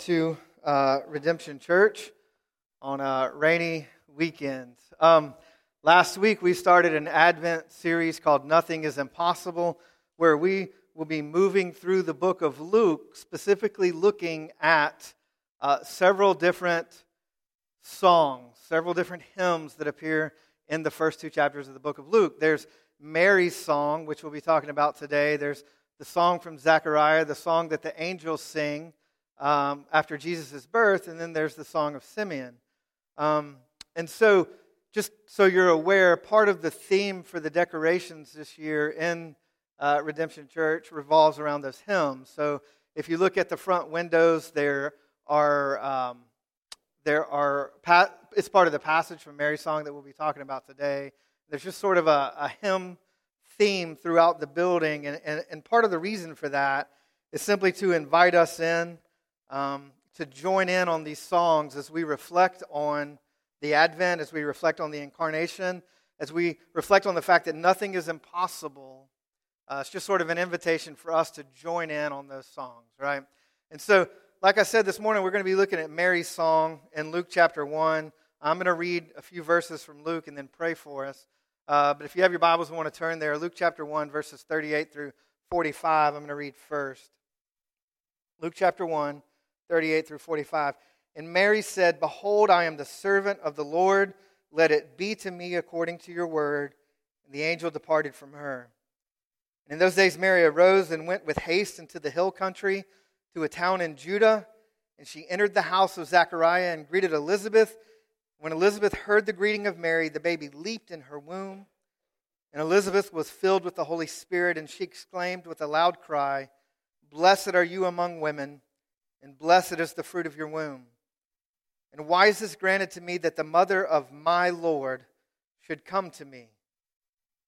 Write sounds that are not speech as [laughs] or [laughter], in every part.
to uh, Redemption Church on a rainy weekend. Um, last week, we started an Advent series called Nothing is Impossible, where we will be moving through the book of Luke, specifically looking at uh, several different songs, several different hymns that appear in the first two chapters of the book of Luke. There's Mary's song, which we'll be talking about today. There's the song from Zechariah, the song that the angels sing um, after Jesus' birth, and then there's the Song of Simeon. Um, and so, just so you're aware, part of the theme for the decorations this year in uh, Redemption Church revolves around those hymns. So, if you look at the front windows, there are um, there are it's part of the passage from Mary's song that we'll be talking about today. There's just sort of a, a hymn theme throughout the building, and, and, and part of the reason for that is simply to invite us in um, to join in on these songs as we reflect on the Advent, as we reflect on the Incarnation, as we reflect on the fact that nothing is impossible. Uh, it's just sort of an invitation for us to join in on those songs, right? And so, like I said this morning, we're going to be looking at Mary's song in Luke chapter 1. I'm going to read a few verses from Luke and then pray for us. Uh, but if you have your Bibles and want to turn there, Luke chapter 1, verses 38 through 45, I'm going to read first. Luke chapter 1, 38 through 45. And Mary said, Behold, I am the servant of the Lord. Let it be to me according to your word. And the angel departed from her. And in those days, Mary arose and went with haste into the hill country to a town in Judah. And she entered the house of Zechariah and greeted Elizabeth. When Elizabeth heard the greeting of Mary, the baby leaped in her womb. And Elizabeth was filled with the Holy Spirit, and she exclaimed with a loud cry, Blessed are you among women and blessed is the fruit of your womb. And why is this granted to me that the mother of my Lord should come to me?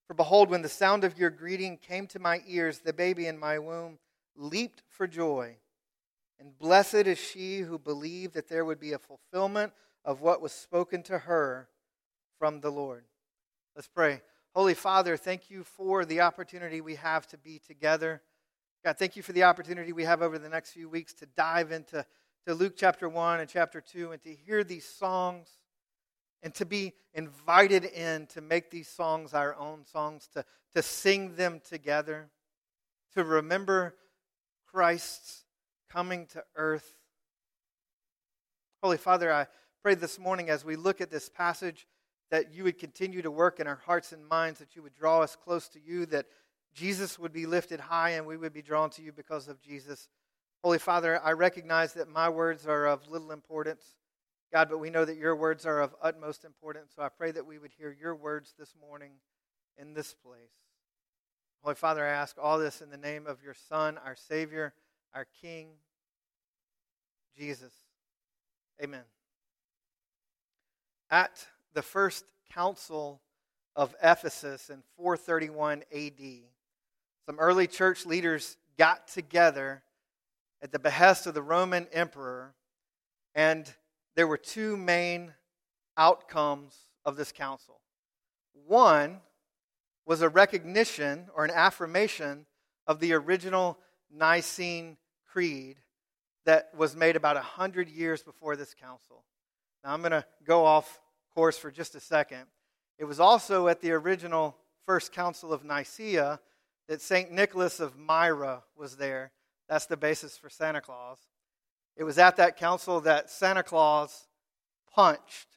For behold, when the sound of your greeting came to my ears, the baby in my womb leaped for joy. And blessed is she who believed that there would be a fulfillment of what was spoken to her from the Lord. Let's pray. Holy Father, thank you for the opportunity we have to be together. God, thank you for the opportunity we have over the next few weeks to dive into to Luke chapter 1 and chapter 2 and to hear these songs and to be invited in to make these songs our own songs, to, to sing them together, to remember Christ's coming to earth. Holy Father, I pray this morning as we look at this passage that you would continue to work in our hearts and minds, that you would draw us close to you, that Jesus would be lifted high and we would be drawn to you because of Jesus. Holy Father, I recognize that my words are of little importance, God, but we know that your words are of utmost importance. So I pray that we would hear your words this morning in this place. Holy Father, I ask all this in the name of your Son, our Savior, our King, Jesus. Amen. At the first council of Ephesus in 431 AD, some early church leaders got together at the behest of the Roman emperor, and there were two main outcomes of this council. One was a recognition or an affirmation of the original Nicene Creed that was made about 100 years before this council. Now, I'm going to go off course for just a second. It was also at the original First Council of Nicaea that St. Nicholas of Myra was there. That's the basis for Santa Claus. It was at that council that Santa Claus punched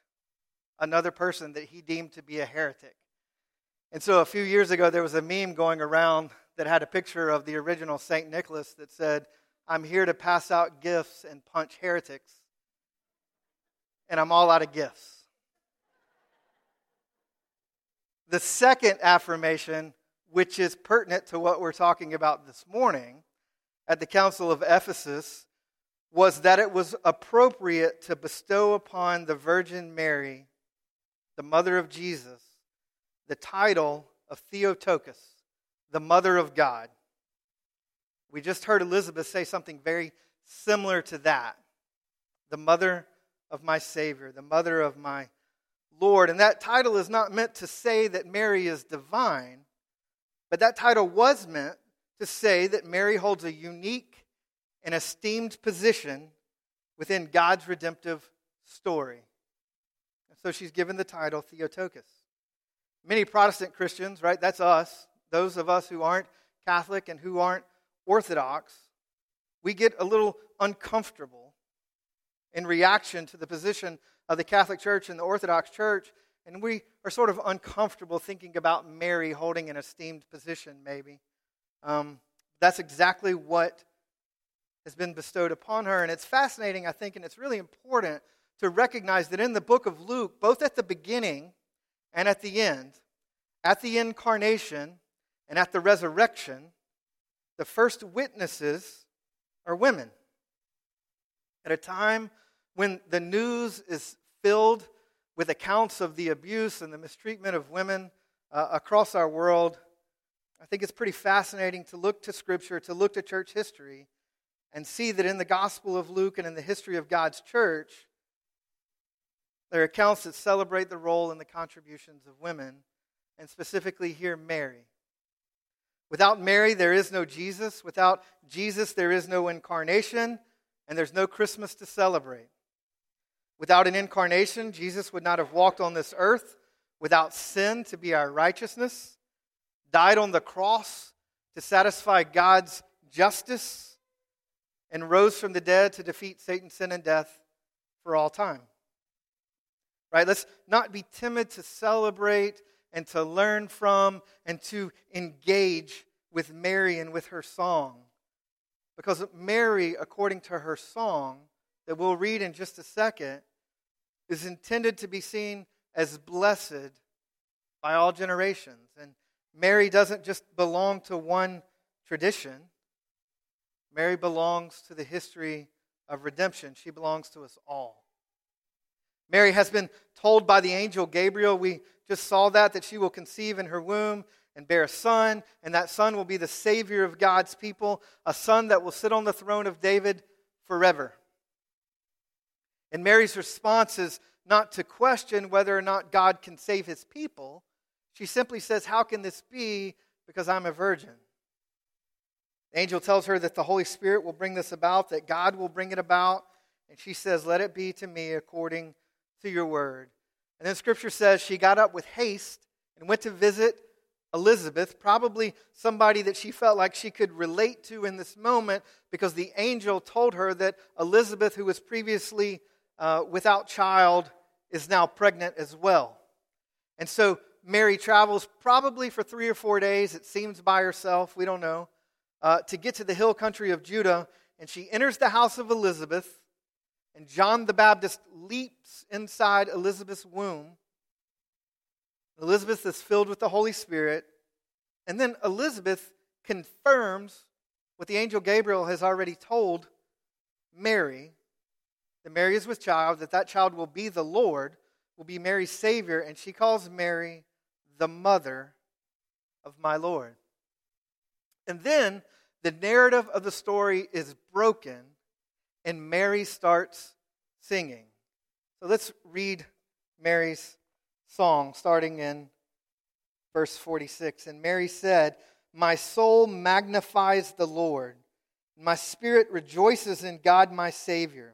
another person that he deemed to be a heretic. And so a few years ago, there was a meme going around that had a picture of the original St. Nicholas that said, I'm here to pass out gifts and punch heretics, and I'm all out of gifts. The second affirmation which is pertinent to what we're talking about this morning at the Council of Ephesus, was that it was appropriate to bestow upon the Virgin Mary, the mother of Jesus, the title of Theotokos, the mother of God. We just heard Elizabeth say something very similar to that the mother of my Savior, the mother of my Lord. And that title is not meant to say that Mary is divine, but that title was meant to say that Mary holds a unique and esteemed position within God's redemptive story. And so she's given the title Theotokos. Many Protestant Christians, right, that's us, those of us who aren't Catholic and who aren't Orthodox, we get a little uncomfortable in reaction to the position of the Catholic Church and the Orthodox Church, and we are sort of uncomfortable thinking about Mary holding an esteemed position, maybe. Um, that's exactly what has been bestowed upon her. And it's fascinating, I think, and it's really important to recognize that in the book of Luke, both at the beginning and at the end, at the incarnation and at the resurrection, the first witnesses are women. At a time when the news is filled with accounts of the abuse and the mistreatment of women uh, across our world, I think it's pretty fascinating to look to Scripture, to look to church history, and see that in the Gospel of Luke and in the history of God's church, there are accounts that celebrate the role and the contributions of women, and specifically here, Mary. Without Mary, there is no Jesus. Without Jesus, there is no incarnation, and there's no Christmas to celebrate. Without an incarnation, Jesus would not have walked on this earth without sin to be our righteousness, died on the cross to satisfy God's justice, and rose from the dead to defeat Satan, sin, and death for all time. Right? Let's not be timid to celebrate and to learn from and to engage with Mary and with her song. Because Mary, according to her song, that we'll read in just a second, is intended to be seen as blessed by all generations. And Mary doesn't just belong to one tradition, Mary belongs to the history of redemption. She belongs to us all. Mary has been told by the angel Gabriel, we just saw that, that she will conceive in her womb and bear a son, and that son will be the Savior of God's people, a son that will sit on the throne of David forever. And Mary's response is not to question whether or not God can save his people. She simply says, How can this be? Because I'm a virgin. The angel tells her that the Holy Spirit will bring this about, that God will bring it about. And she says, Let it be to me according to your word. And then scripture says she got up with haste and went to visit Elizabeth, probably somebody that she felt like she could relate to in this moment because the angel told her that Elizabeth, who was previously uh, without child, is now pregnant as well. And so Mary travels probably for three or four days, it seems by herself, we don't know, uh, to get to the hill country of Judah. And she enters the house of Elizabeth, and John the Baptist leaps inside Elizabeth's womb. Elizabeth is filled with the Holy Spirit. And then Elizabeth confirms what the angel Gabriel has already told Mary that Mary is with child, that that child will be the Lord, will be Mary's Savior, and she calls Mary the mother of my Lord. And then the narrative of the story is broken and Mary starts singing. So let's read Mary's song starting in verse 46. And Mary said, My soul magnifies the Lord, my spirit rejoices in God my Savior,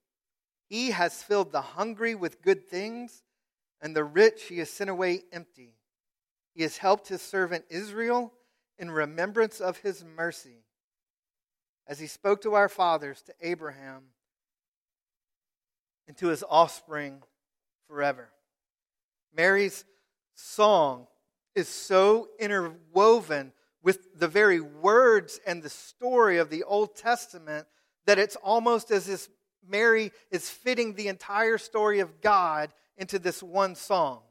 He has filled the hungry with good things, and the rich he has sent away empty. He has helped his servant Israel in remembrance of his mercy, as he spoke to our fathers, to Abraham and to his offspring forever. Mary's song is so interwoven with the very words and the story of the Old Testament that it's almost as if Mary is fitting the entire story of God into this one song.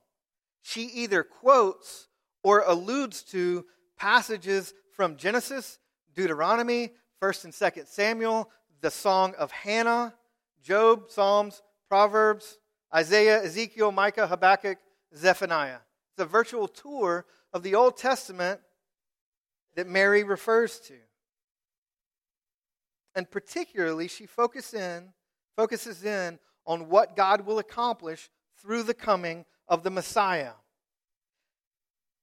She either quotes or alludes to passages from Genesis, Deuteronomy, 1st and 2nd Samuel, the song of Hannah, Job, Psalms, Proverbs, Isaiah, Ezekiel, Micah, Habakkuk, Zephaniah. It's a virtual tour of the Old Testament that Mary refers to. And particularly, she focuses in, focuses in on what God will accomplish through the coming of the Messiah.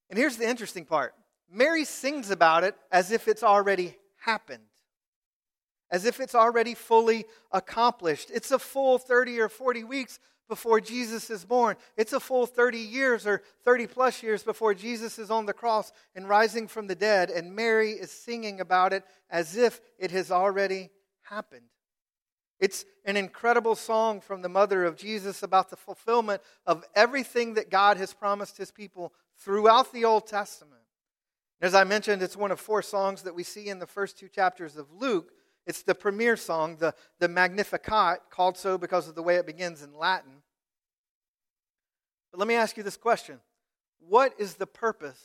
And here's the interesting part Mary sings about it as if it's already happened, as if it's already fully accomplished. It's a full 30 or 40 weeks before Jesus is born. It's a full 30 years or 30 plus years before Jesus is on the cross and rising from the dead, and Mary is singing about it as if it has already happened. It's an incredible song from the mother of Jesus about the fulfillment of everything that God has promised his people throughout the Old Testament. As I mentioned, it's one of four songs that we see in the first two chapters of Luke. It's the premier song, the, the Magnificat, called so because of the way it begins in Latin. But let me ask you this question What is the purpose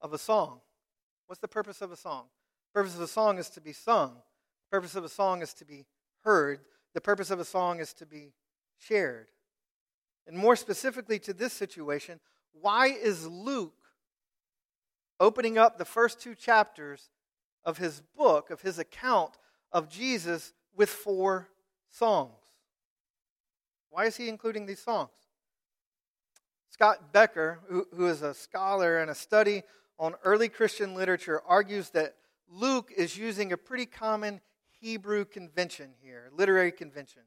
of a song? What's the purpose of a song? The purpose of a song is to be sung. The purpose of a song is to be heard. The purpose of a song is to be shared. And more specifically to this situation, why is Luke opening up the first two chapters of his book, of his account of Jesus, with four songs? Why is he including these songs? Scott Becker, who, who is a scholar and a study on early Christian literature, argues that Luke is using a pretty common Hebrew convention here, literary convention.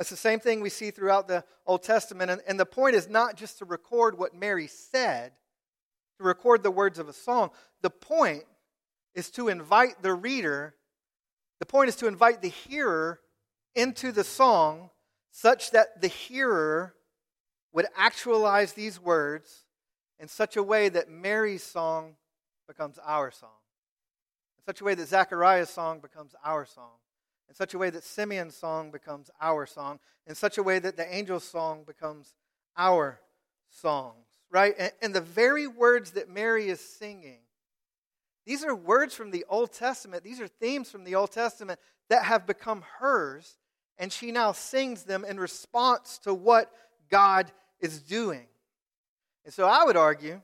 It's the same thing we see throughout the Old Testament. And, and the point is not just to record what Mary said, to record the words of a song. The point is to invite the reader, the point is to invite the hearer into the song such that the hearer would actualize these words in such a way that Mary's song becomes our song, such a way that Zechariah's song becomes our song, in such a way that Simeon's song becomes our song, in such a way that the angel's song becomes our songs, right? And, and the very words that Mary is singing, these are words from the Old Testament, these are themes from the Old Testament that have become hers, and she now sings them in response to what God is doing. And so I would argue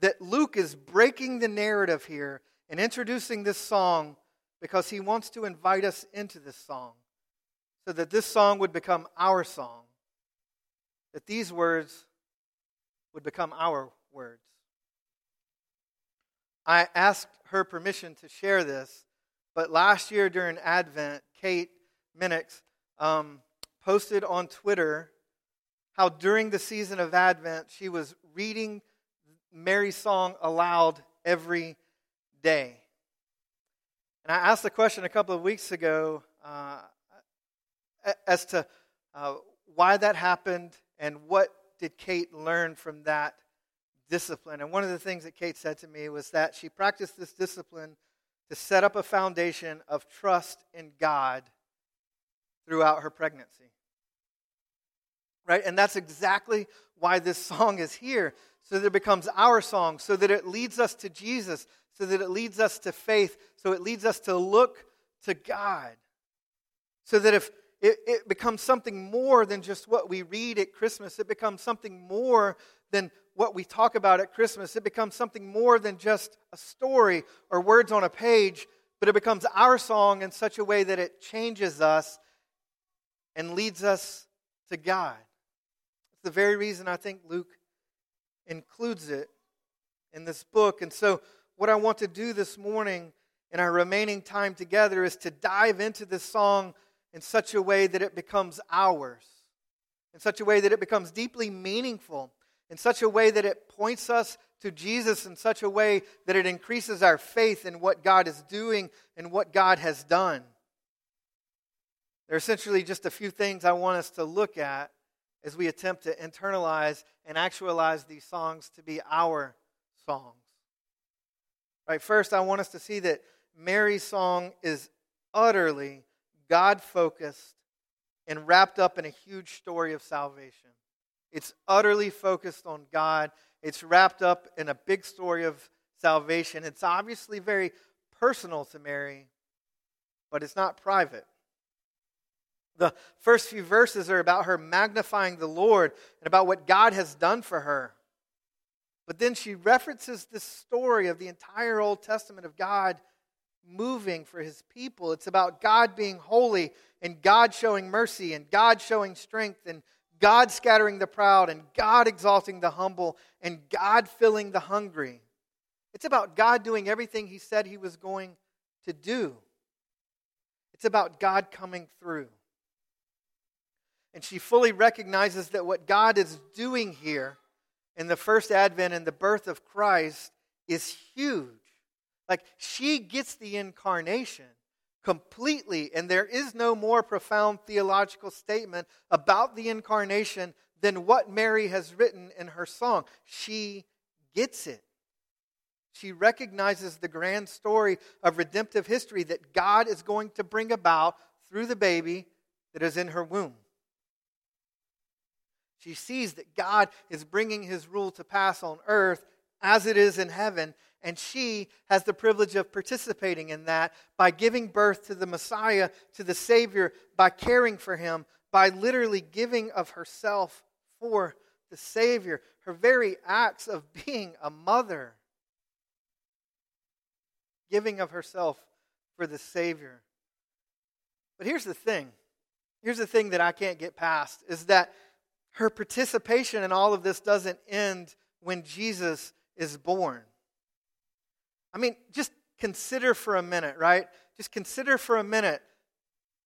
that Luke is breaking the narrative here and introducing this song because he wants to invite us into this song so that this song would become our song, that these words would become our words. I asked her permission to share this, but last year during Advent, Kate Minix um, posted on Twitter how during the season of Advent she was reading Mary's song aloud every And I asked the question a couple of weeks ago uh, as to uh, why that happened and what did Kate learn from that discipline. And one of the things that Kate said to me was that she practiced this discipline to set up a foundation of trust in God throughout her pregnancy right? And that's exactly why this song is here, so that it becomes our song, so that it leads us to Jesus, so that it leads us to faith, so it leads us to look to God. So that if it, it becomes something more than just what we read at Christmas, it becomes something more than what we talk about at Christmas. It becomes something more than just a story or words on a page, but it becomes our song in such a way that it changes us and leads us to God It's the very reason I think Luke includes it in this book. And so, what I want to do this morning in our remaining time together is to dive into this song in such a way that it becomes ours, in such a way that it becomes deeply meaningful, in such a way that it points us to Jesus, in such a way that it increases our faith in what God is doing and what God has done. There are essentially just a few things I want us to look at as we attempt to internalize and actualize these songs to be our songs. Right, first, I want us to see that Mary's song is utterly God focused and wrapped up in a huge story of salvation. It's utterly focused on God, it's wrapped up in a big story of salvation. It's obviously very personal to Mary, but it's not private. The first few verses are about her magnifying the Lord and about what God has done for her. But then she references this story of the entire Old Testament of God moving for his people. It's about God being holy and God showing mercy and God showing strength and God scattering the proud and God exalting the humble and God filling the hungry. It's about God doing everything he said he was going to do. It's about God coming through. And she fully recognizes that what God is doing here in the first advent and the birth of Christ is huge. Like she gets the incarnation completely, and there is no more profound theological statement about the incarnation than what Mary has written in her song. She gets it. She recognizes the grand story of redemptive history that God is going to bring about through the baby that is in her womb. She sees that God is bringing his rule to pass on earth as it is in heaven, and she has the privilege of participating in that by giving birth to the Messiah, to the Savior, by caring for him, by literally giving of herself for the Savior. Her very acts of being a mother, giving of herself for the Savior. But here's the thing. Here's the thing that I can't get past is that her participation in all of this doesn't end when Jesus is born. I mean, just consider for a minute, right? Just consider for a minute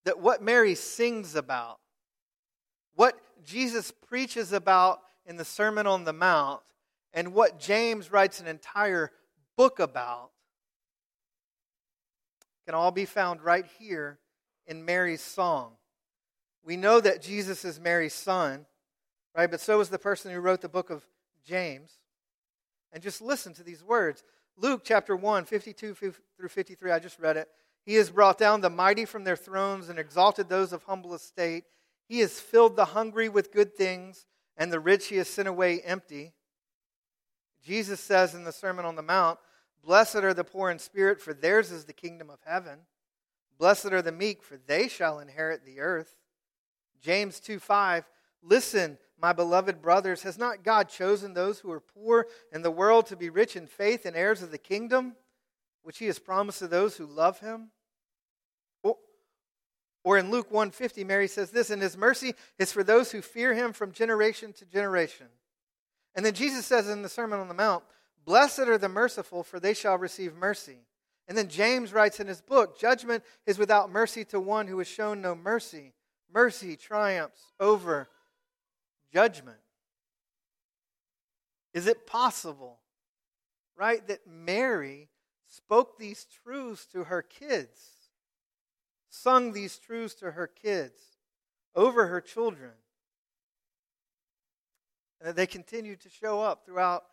that what Mary sings about, what Jesus preaches about in the Sermon on the Mount, and what James writes an entire book about can all be found right here in Mary's song. We know that Jesus is Mary's son right? But so was the person who wrote the book of James. And just listen to these words. Luke chapter 1, 52 through 53, I just read it. He has brought down the mighty from their thrones and exalted those of humble estate. He has filled the hungry with good things, and the rich he has sent away empty. Jesus says in the Sermon on the Mount, Blessed are the poor in spirit, for theirs is the kingdom of heaven. Blessed are the meek, for they shall inherit the earth. James 2 5, Listen, my beloved brothers, has not God chosen those who are poor in the world to be rich in faith and heirs of the kingdom, which he has promised to those who love him? Or, or in Luke 150, Mary says this, and his mercy is for those who fear him from generation to generation. And then Jesus says in the Sermon on the Mount, Blessed are the merciful, for they shall receive mercy. And then James writes in his book, Judgment is without mercy to one who has shown no mercy. Mercy triumphs over judgment? Is it possible, right, that Mary spoke these truths to her kids, sung these truths to her kids over her children, and that they continue to show up throughout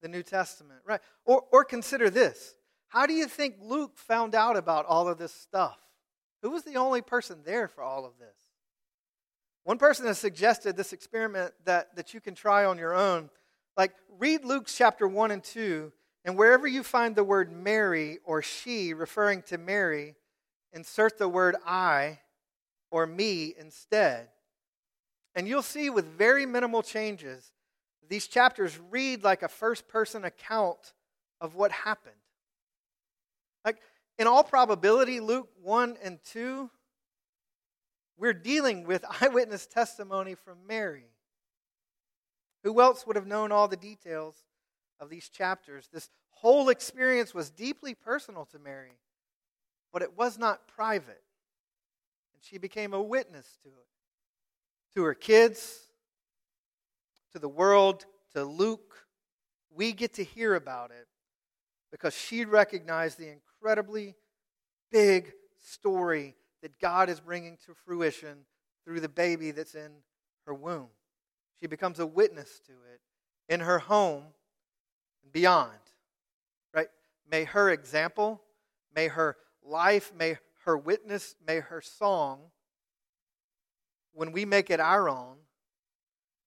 the New Testament, right? Or, or consider this. How do you think Luke found out about all of this stuff? Who was the only person there for all of this? One person has suggested this experiment that, that you can try on your own. Like, read Luke's chapter 1 and 2, and wherever you find the word Mary or she referring to Mary, insert the word I or me instead. And you'll see with very minimal changes, these chapters read like a first person account of what happened. Like, in all probability, Luke 1 and 2 we're dealing with [laughs] eyewitness testimony from Mary. Who else would have known all the details of these chapters? This whole experience was deeply personal to Mary, but it was not private. And she became a witness to it, to her kids, to the world, to Luke. We get to hear about it because she recognized the incredibly big story that God is bringing to fruition through the baby that's in her womb. She becomes a witness to it in her home and beyond. Right? May her example, may her life, may her witness, may her song, when we make it our own,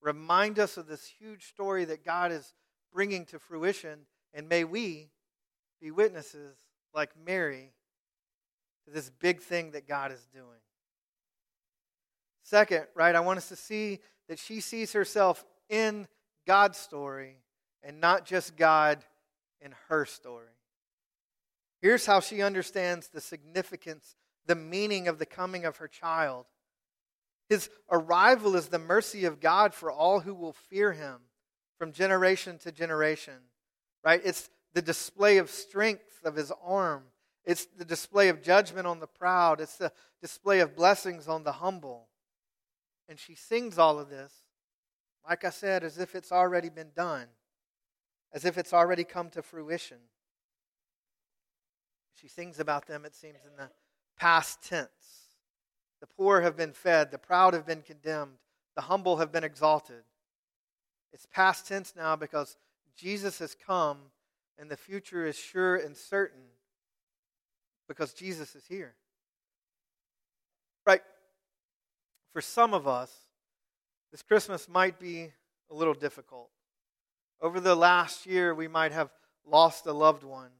remind us of this huge story that God is bringing to fruition, and may we be witnesses like Mary to this big thing that God is doing. Second, right, I want us to see that she sees herself in God's story and not just God in her story. Here's how she understands the significance, the meaning of the coming of her child. His arrival is the mercy of God for all who will fear him from generation to generation. Right? It's the display of strength of his arm. It's the display of judgment on the proud. It's the display of blessings on the humble. And she sings all of this, like I said, as if it's already been done, as if it's already come to fruition. She sings about them, it seems, in the past tense. The poor have been fed, the proud have been condemned, the humble have been exalted. It's past tense now because Jesus has come and the future is sure and certain because Jesus is here. Right? For some of us, this Christmas might be a little difficult. Over the last year, we might have lost a loved one.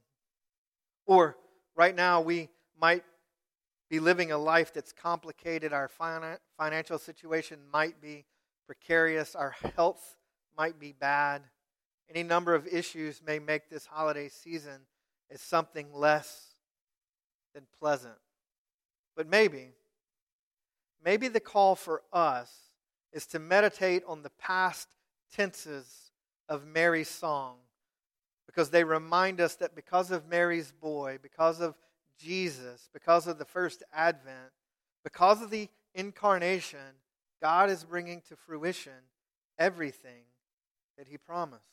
Or right now, we might be living a life that's complicated. Our financial situation might be precarious. Our health might be bad. Any number of issues may make this holiday season as something less than pleasant. But maybe, maybe the call for us is to meditate on the past tenses of Mary's song because they remind us that because of Mary's boy, because of Jesus, because of the first advent, because of the incarnation, God is bringing to fruition everything that he promised.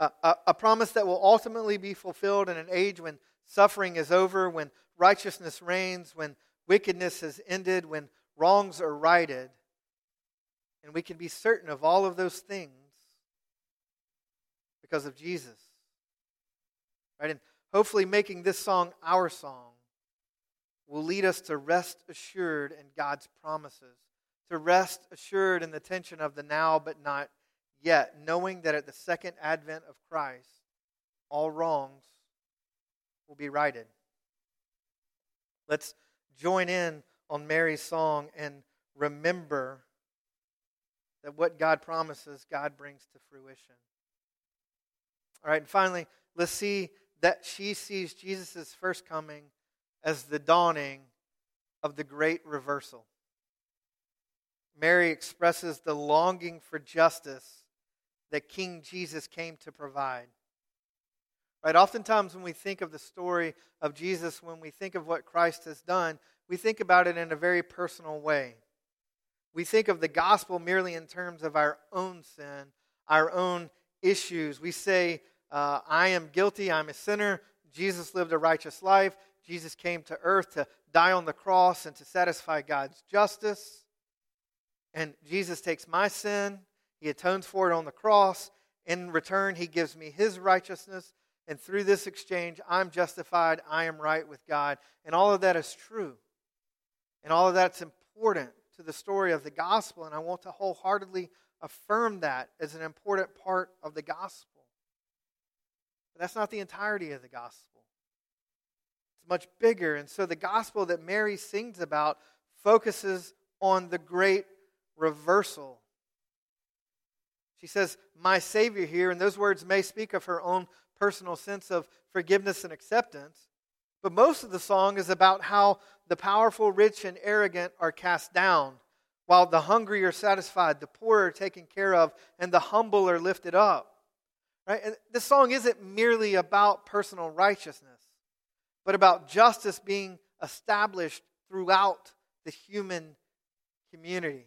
A, a, promise that will ultimately be fulfilled in an age when suffering is over, when righteousness reigns, when wickedness has ended, when wrongs are righted. And we can be certain of all of those things because of Jesus. Right? And hopefully, making this song our song will lead us to rest assured in God's promises, to rest assured in the tension of the now but not yet, knowing that at the second advent of Christ, all wrongs will be righted. Let's join in on Mary's song and remember that what God promises, God brings to fruition. All right, and finally, let's see that she sees Jesus' first coming as the dawning of the great reversal. Mary expresses the longing for justice that King Jesus came to provide. Right? Oftentimes, when we think of the story of Jesus, when we think of what Christ has done, we think about it in a very personal way. We think of the gospel merely in terms of our own sin, our own issues. We say, uh, I am guilty, I'm a sinner. Jesus lived a righteous life. Jesus came to earth to die on the cross and to satisfy God's justice. And Jesus takes my sin, He atones for it on the cross. In return, He gives me His righteousness. And through this exchange, I'm justified, I am right with God. And all of that is true. And all of that's important to the story of the gospel. And I want to wholeheartedly affirm that as an important part of the gospel. But that's not the entirety of the gospel, it's much bigger. And so the gospel that Mary sings about focuses on the great reversal. She says, My Savior here, and those words may speak of her own personal sense of forgiveness and acceptance. But most of the song is about how the powerful, rich, and arrogant are cast down, while the hungry are satisfied, the poor are taken care of, and the humble are lifted up. Right? And this song isn't merely about personal righteousness, but about justice being established throughout the human community.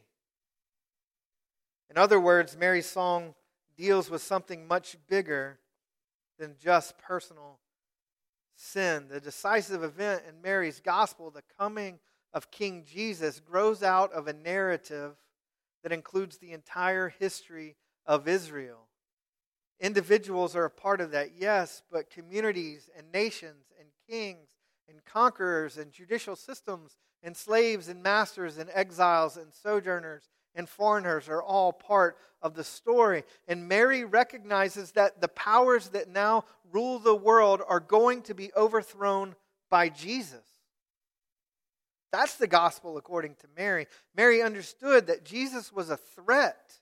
In other words, Mary's song deals with something much bigger than just personal sin. The decisive event in Mary's gospel, the coming of King Jesus, grows out of a narrative that includes the entire history of Israel. Individuals are a part of that, yes, but communities and nations and kings and conquerors and judicial systems and slaves and masters and exiles and sojourners and foreigners are all part of the story. And Mary recognizes that the powers that now rule the world are going to be overthrown by Jesus. That's the gospel according to Mary. Mary understood that Jesus was a threat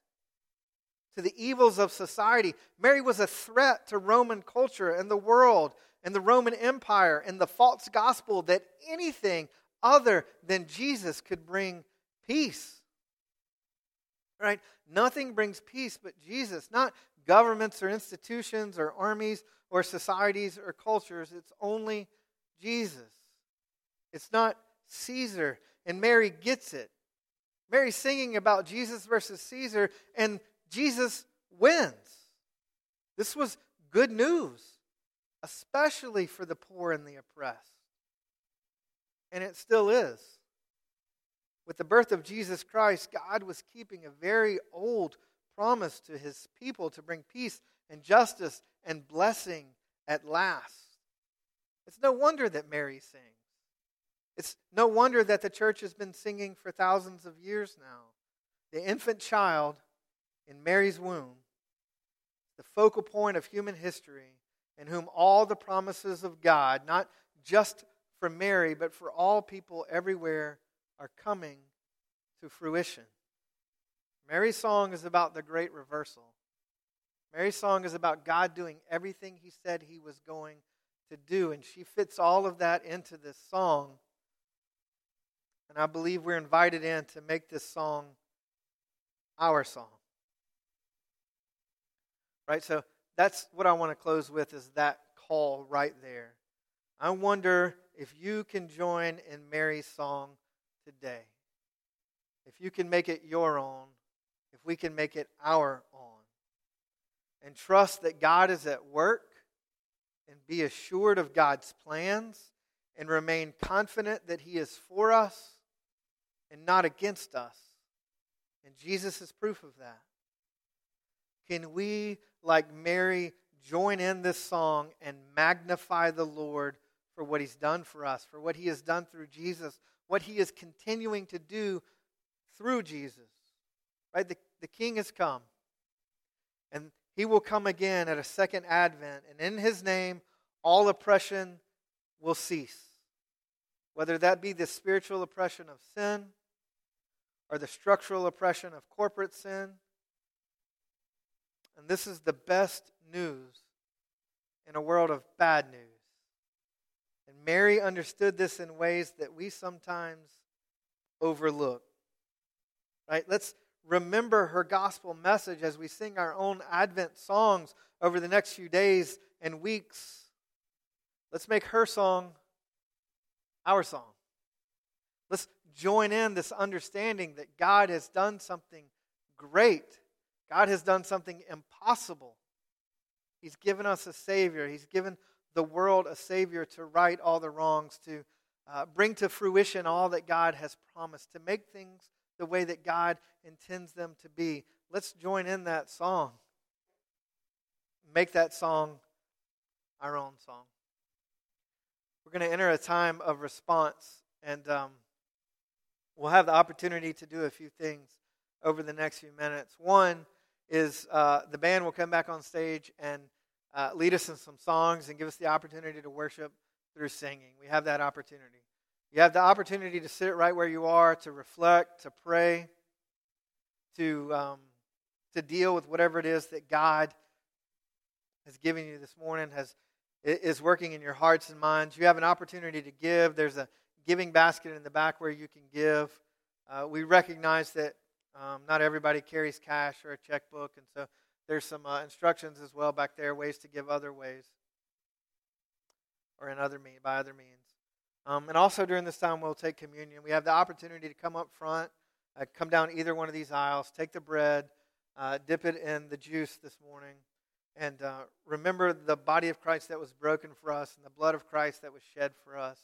to the evils of society. Mary was a threat to Roman culture and the world and the Roman Empire and the false gospel that anything other than Jesus could bring peace. Right? Nothing brings peace but Jesus, not governments or institutions or armies or societies or cultures. It's only Jesus. It's not Caesar. And Mary gets it. Mary's singing about Jesus versus Caesar, and Jesus wins. This was good news, especially for the poor and the oppressed. And it still is. With the birth of Jesus Christ, God was keeping a very old promise to his people to bring peace and justice and blessing at last. It's no wonder that Mary sings. It's no wonder that the church has been singing for thousands of years now. The infant child in Mary's womb, the focal point of human history, in whom all the promises of God, not just for Mary, but for all people everywhere, are coming to fruition. Mary's song is about the great reversal. Mary's song is about God doing everything he said he was going to do, and she fits all of that into this song. And I believe we're invited in to make this song our song. Right? So that's what I want to close with is that call right there. I wonder if you can join in Mary's song today. If you can make it your own, if we can make it our own. And trust that God is at work and be assured of God's plans and remain confident that He is for us and not against us. And Jesus is proof of that. Can we, like Mary, join in this song and magnify the Lord for what he's done for us, for what he has done through Jesus, what he is continuing to do through Jesus? Right? The, the king has come. And he will come again at a second advent. And in his name, all oppression will cease. Whether that be the spiritual oppression of sin or the structural oppression of corporate sin. And this is the best news in a world of bad news. Mary understood this in ways that we sometimes overlook. Right? Let's remember her gospel message as we sing our own Advent songs over the next few days and weeks. Let's make her song our song. Let's join in this understanding that God has done something great. God has done something impossible. He's given us a Savior. He's given the world a Savior to right all the wrongs, to uh, bring to fruition all that God has promised, to make things the way that God intends them to be. Let's join in that song. Make that song our own song. We're going to enter a time of response, and um, we'll have the opportunity to do a few things over the next few minutes. One is uh, the band will come back on stage and uh, lead us in some songs and give us the opportunity to worship through singing. We have that opportunity. You have the opportunity to sit right where you are, to reflect, to pray, to, um, to deal with whatever it is that God has given you this morning, has, is working in your hearts and minds. You have an opportunity to give. There's a giving basket in the back where you can give. Uh, we recognize that um, not everybody carries cash or a checkbook, and so there's some uh, instructions as well back there, ways to give other ways or in other by other means. Um, and also during this time, we'll take communion. We have the opportunity to come up front, uh, come down either one of these aisles, take the bread, uh, dip it in the juice this morning, and uh, remember the body of Christ that was broken for us and the blood of Christ that was shed for us.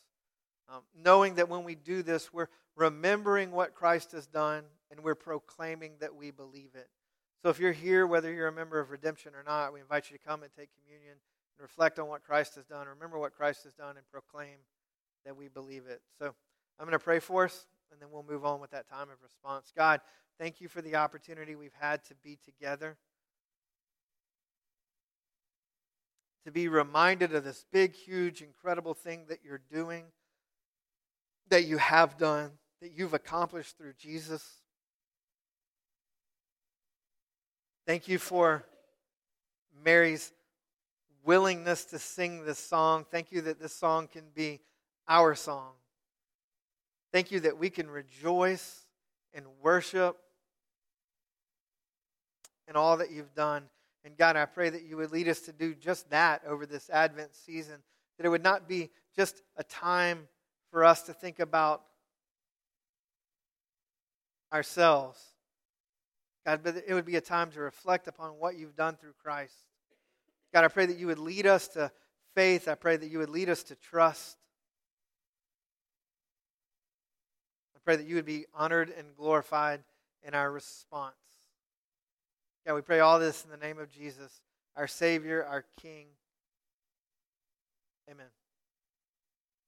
Um, knowing that when we do this, we're remembering what Christ has done and we're proclaiming that we believe it. So if you're here, whether you're a member of redemption or not, we invite you to come and take communion and reflect on what Christ has done. Remember what Christ has done and proclaim that we believe it. So I'm going to pray for us, and then we'll move on with that time of response. God, thank you for the opportunity we've had to be together, to be reminded of this big, huge, incredible thing that you're doing. that you have done, that you've accomplished through Jesus. Thank you for Mary's willingness to sing this song. Thank you that this song can be our song. Thank you that we can rejoice and worship in all that you've done. And God, I pray that you would lead us to do just that over this Advent season, that it would not be just a time for us to think about ourselves. God, but it would be a time to reflect upon what you've done through Christ. God, I pray that you would lead us to faith. I pray that you would lead us to trust. I pray that you would be honored and glorified in our response. God, we pray all this in the name of Jesus, our Savior, our King. Amen.